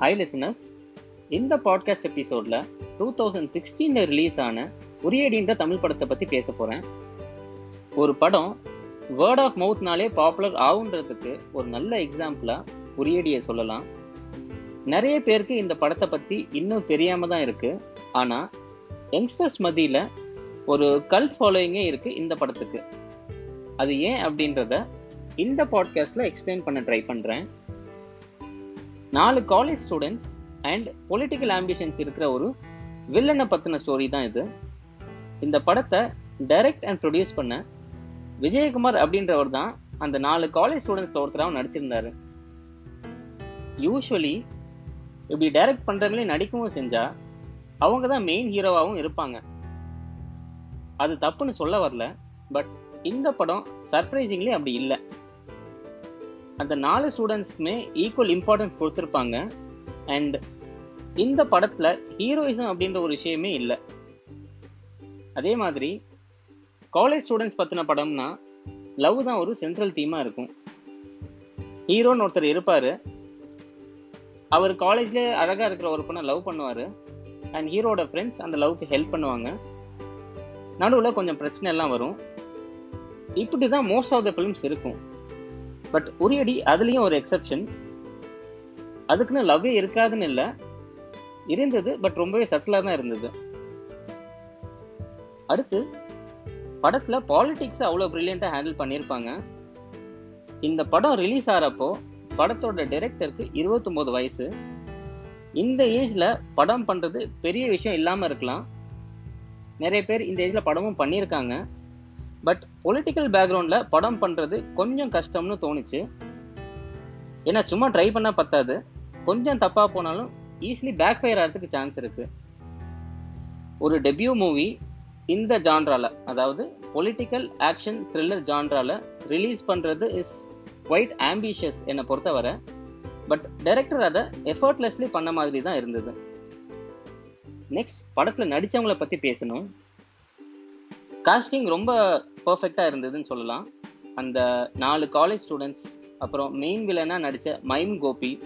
Hi listeners இந்த podcast எபிசோடில் two thousand சிக்ஸ்டீனில் ரிலீஸ் ஆன உரியடின்ற தமிழ் படத்தை பற்றி பேச போகிறேன் ஒரு படம் வேர்ட் ஆஃப் மவுத்னாலே பாப்புலர் ஆகுன்றதுக்கு ஒரு நல்ல எக்ஸாம்பிளாக உரியடியை சொல்லலாம். நிறைய பேருக்கு இந்த படத்தை பற்றி இன்னும் தெரியாமல் தான் இருக்குது ஆனால் யங்ஸ்டர்ஸ் மத்தியில் ஒரு கல்ட் ஃபாலோயிங்கே இருக்குது இந்த படத்துக்கு. அது ஏன் அப்படின்றத இந்த பாட்காஸ்ட்டில் எக்ஸ்பிளைன் பண்ண ட்ரை பண்ணுறேன் நாலு college students and political ambitions இருக்கிற ஒரு வில்லனை பற்றின ஸ்டோரி தான் இது. இந்த படத்தை டைரக்ட் அண்ட் ப்ரொடியூஸ் பண்ண விஜயகுமார் அப்படின்றவர் தான் அந்த நாலு காலேஜ் ஸ்டூடெண்ட்ஸில் ஒருத்தராகவும் நடிச்சிருந்தாரு. யூஸ்வலி இப்படி டைரக்ட் பண்ணுறவங்களே நடிக்கவும் செஞ்சால் அவங்க தான் மெயின் ஹீரோவாகவும் இருப்பாங்க. அது தப்புன்னு சொல்ல வரல பட் இந்த படம் சர்ப்ரைசிங்லி அப்படி இல்லை. அந்த நாலு ஸ்டூடெண்ட்ஸ்க்குமே ஈக்குவல் இம்பார்ட்டன்ஸ் கொடுத்துருப்பாங்க. அண்ட் இந்த படத்தில் ஹீரோயிசம் அப்படின்ற ஒரு விஷயமே இல்லை. அதே மாதிரி காலேஜ் ஸ்டூடெண்ட்ஸ் பற்றின படம்னா லவ் தான் ஒரு சென்ட்ரல் தீமாக இருக்கும். ஹீரோன்னு ஒருத்தர் இருப்பார். அவர் காலேஜ்லேயே அழகாக இருக்கிற ஒரு பொண்ணை லவ் பண்ணுவார். அண்ட் ஹீரோட ஃப்ரெண்ட்ஸ் அந்த லவ்க்கு ஹெல்ப் பண்ணுவாங்க. நடுவில் கொஞ்சம் பிரச்சனை எல்லாம் வரும். இப்படி தான் மோஸ்ட் ஆஃப் த ஃபிலிம்ஸ் இருக்கும். பட் உரியடி அதுலேயும் ஒரு எக்ஸப்ஷன் அதுக்குன்னு லவ்வே இருக்காதுன்னு இல்லை. இருந்தது பட் ரொம்பவே சட்டிலாக தான் இருந்தது. அடுத்து படத்தில் பாலிட்டிக்ஸை அவ்வளோ ப்ரில்லியண்ட்டாக ஹேண்டில் பண்ணியிருப்பாங்க. இந்த படம் ரிலீஸ் ஆகிறப்போ படத்தோட டைரக்டருக்கு இருபத்தொம்போது வயசு. இந்த ஏஜில் படம் பண்ணுறது பெரிய விஷயம் இல்லாமல் இருக்கலாம். நிறைய பேர் இந்த ஏஜில் படமும் பண்ணியிருக்காங்க. பட் பொலிட்டிக்கல் பேக்ரவுண்டில் படம் பண்ணுறது கொஞ்சம் கஷ்டம்னு தோணுச்சு. ஏன்னா சும்மா ட்ரை பண்ணால் பத்தாது. கொஞ்சம் தப்பாக போனாலும் ஈஸிலி பேக் ஃபயர் ஆகிறதுக்கு சான்ஸ் இருக்குது ஒரு டெபியூ மூவி இந்த ஜான்ரால அதாவது பொலிட்டிக்கல் ஆக்ஷன் த்ரில்லர் ஜான்ரால ரிலீஸ் பண்ணுறது இஸ் ஒயிட் ஆம்பிஷியஸ் என்னை பொறுத்தவரை. பட் டைரக்டர் அதை எஃபர்ட்லெஸ்லி பண்ண மாதிரி தான் இருந்தது. நெக்ஸ்ட் படத்தில் நடித்தவங்கள பற்றி பேசணும். காஸ்டிங் ரொம்ப பர்ஃபெக்டாக இருந்ததுன்னு சொல்லலாம். அந்த நாலு காலேஜ் ஸ்டூடெண்ட்ஸ் அப்புறம் மெயின் வில்லனாக நடித்த மைம் கோபி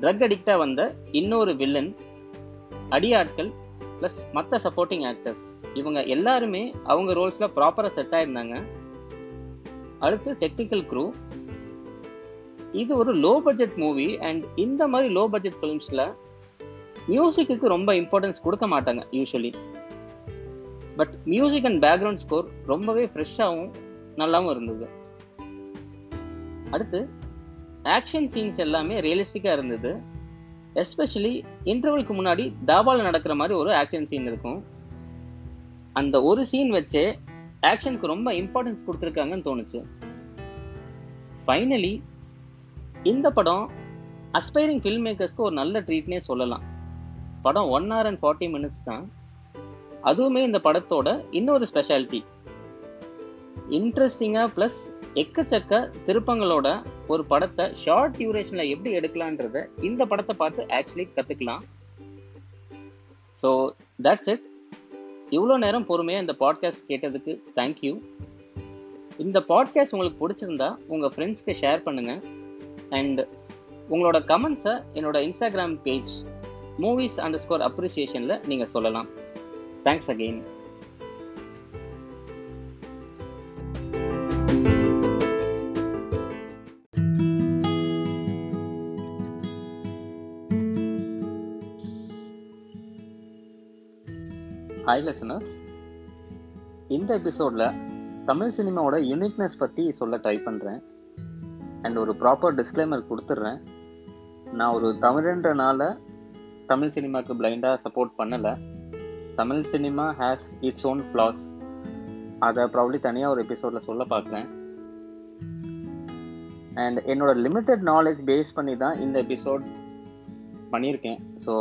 ட்ரக் அடிக்டாக வந்த இன்னொரு வில்லன் அடியாட்கள் ப்ளஸ் மற்ற சப்போர்ட்டிங் ஆக்டர்ஸ் இவங்க எல்லாருமே அவங்க ரோல்ஸில் ப்ராப்பராக செட் ஆயிருந்தாங்க. அடுத்து டெக்னிக்கல் க்ரூ இது ஒரு லோ பட்ஜெட் மூவி அண்ட் இந்த மாதிரி லோ பட்ஜெட் ஃபிலிம்ஸில் மியூசிக்கு ரொம்ப இம்பார்ட்டன்ஸ் கொடுக்க மாட்டாங்க usually but music and background score ரொம்பவே ஃப்ரெஷ்ஷாகவும் நல்லாவும் இருந்தது. அடுத்து ஆக்ஷன் சீன்ஸ் எல்லாமே ரியலிஸ்டிக்காக இருந்தது. எஸ்பெஷலி இன்டர்வலுக்கு முன்னாடி தாபாவில் நடக்கிற மாதிரி ஒரு ஆக்ஷன் சீன் இருக்கும். அந்த ஒரு சீன் வச்சே ஆக்ஷனுக்கு ரொம்ப இம்பார்ட்டன்ஸ் கொடுத்துருக்காங்கன்னு தோணுச்சு. ஃபைனலி இந்த படம் அஸ்பைரிங் ஃபில்ம் மேக்கர்ஸ்க்கு ஒரு நல்ல ட்ரீட்னே சொல்லலாம். படம் one hour and forty minutes தான். அதுவுமே இந்த படத்தோட இன்னொரு ஸ்பெஷாலிட்டி இன்ட்ரெஸ்டிங்காக ப்ளஸ் எக்கச்சக்க திருப்பங்களோட ஒரு படத்தை ஷார்ட் டியூரேஷனில் எப்படி எடுக்கலான்றத இந்த படத்தை பார்த்து ஆக்சுவலி கற்றுக்கலாம் ஸோ தட்ஸ் இட் இவ்வளோ நேரம் பொறுமையாக இந்த பாட்காஸ்ட் கேட்டதுக்கு தேங்க்யூ இந்த பாட்காஸ்ட் உங்களுக்கு பிடிச்சிருந்தா உங்கள் ஃப்ரெண்ட்ஸ்க்கு ஷேர் பண்ணுங்கள் அண்ட் உங்களோட கமெண்ட்ஸை என்னோட Instagram page movies under score அப்ரிசியேஷனில் நீங்கள் சொல்லலாம். தேங்க்ஸ் அகெயின் ஹாய் லெசனர்ஸ் இந்த எபிசோடில் தமிழ் சினிமாவோட யூனிக்னஸ் பற்றி சொல்ல ட்ரை பண்ணுறேன் அண்ட் ஒரு ப்ராப்பர் டிஸ்க்ளைமர் கொடுத்துட்றேன் நான் ஒரு தமிழன்றனால தமிழ் சினிமாவுக்கு பிளைண்டாக சப்போர்ட் பண்ணலை. Tamil cinema has its own flaws அதை ப்ராப்ளி தனியாக ஒரு எபிசோடில் சொல்ல பார்க்குறேன் அண்ட் என்னோட லிமிட்டட் நாலேஜ் பேஸ் பண்ணி தான் இந்த எபிசோட் பண்ணியிருக்கேன். ஸோ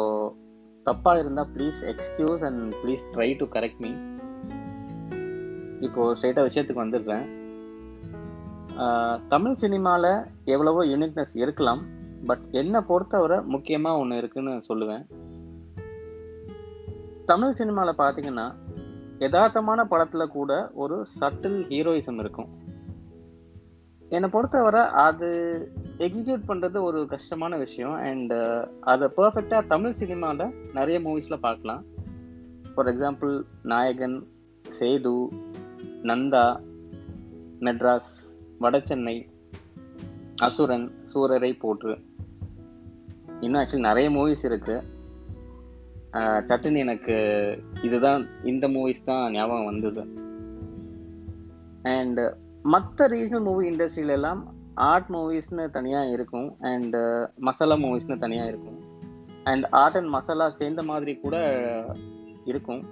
தப்பாக இருந்தால் please excuse and please try to correct me இப்போது ஸ்ட்ரெயிட்டாக விஷயத்துக்கு வந்துடுறேன். தமிழ் சினிமாவில் எவ்வளவோ யூனிக்னஸ் இருக்கலாம். பட் என்னை பொறுத்தவரை முக்கியமாக ஒன்று இருக்குன்னு சொல்லுவேன். தமிழ் சினிமாவில் பார்த்தீங்கன்னா யதார்த்தமான படத்தில் கூட ஒரு சட்டில் ஹீரோயிசம் இருக்கும். என்னை பொறுத்தவரை அது எக்ஸிக்யூட் பண்ணுறது ஒரு கஷ்டமான விஷயம். அண்டு uh, அதை பர்ஃபெக்டாக தமிழ் சினிமாவில் நிறைய மூவிஸில் பார்க்கலாம் ஃபார் எக்ஸாம்பிள் நாயகன் சேது நந்தா மெட்ராஸ் வடசென்னை அசுரன் சூரரை போற்று. இன்னும் ஆக்சுவலி நிறைய மூவிஸ் இருக்குது சட்டுன்னு எனக்கு இதுதான் இந்த மூவிஸ் தான் ஞாபகம் வந்தது. அண்ட் மற்ற ரீஜனல் மூவி இண்டஸ்ட்ரியில எல்லாம் ஆர்ட் மூவிஸ்னு தனியாக இருக்கும் அண்ட் மசாலா மூவிஸ்னு தனியாக இருக்கும். அண்ட் ஆர்ட் அண்ட் மசாலா சேர்ந்த மாதிரி கூட இருக்கும்.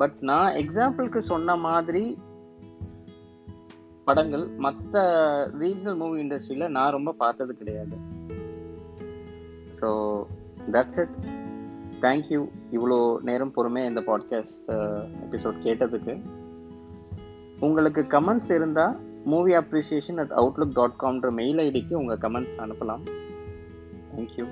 பட் நான் எக்ஸாம்பிளுக்கு சொன்ன மாதிரி படங்கள் மற்ற ரீஜனல் மூவி இண்டஸ்ட்ரியில் நான் ரொம்ப பார்த்தது கிடையாது. ஸோ தட்ஸ் இட் தேங்க்யூ இவ்வளோ நேரம் பொறுமையாக இந்த பாட்காஸ்ட் எபிசோட் கேட்டதுக்கு. உங்களுக்கு கமெண்ட்ஸ் இருந்தால் movie appreciation at outlook dot காம்ன்ற mail ஐடிக்கு உங்கள் கமெண்ட்ஸ் அனுப்பலாம். தேங்க்யூ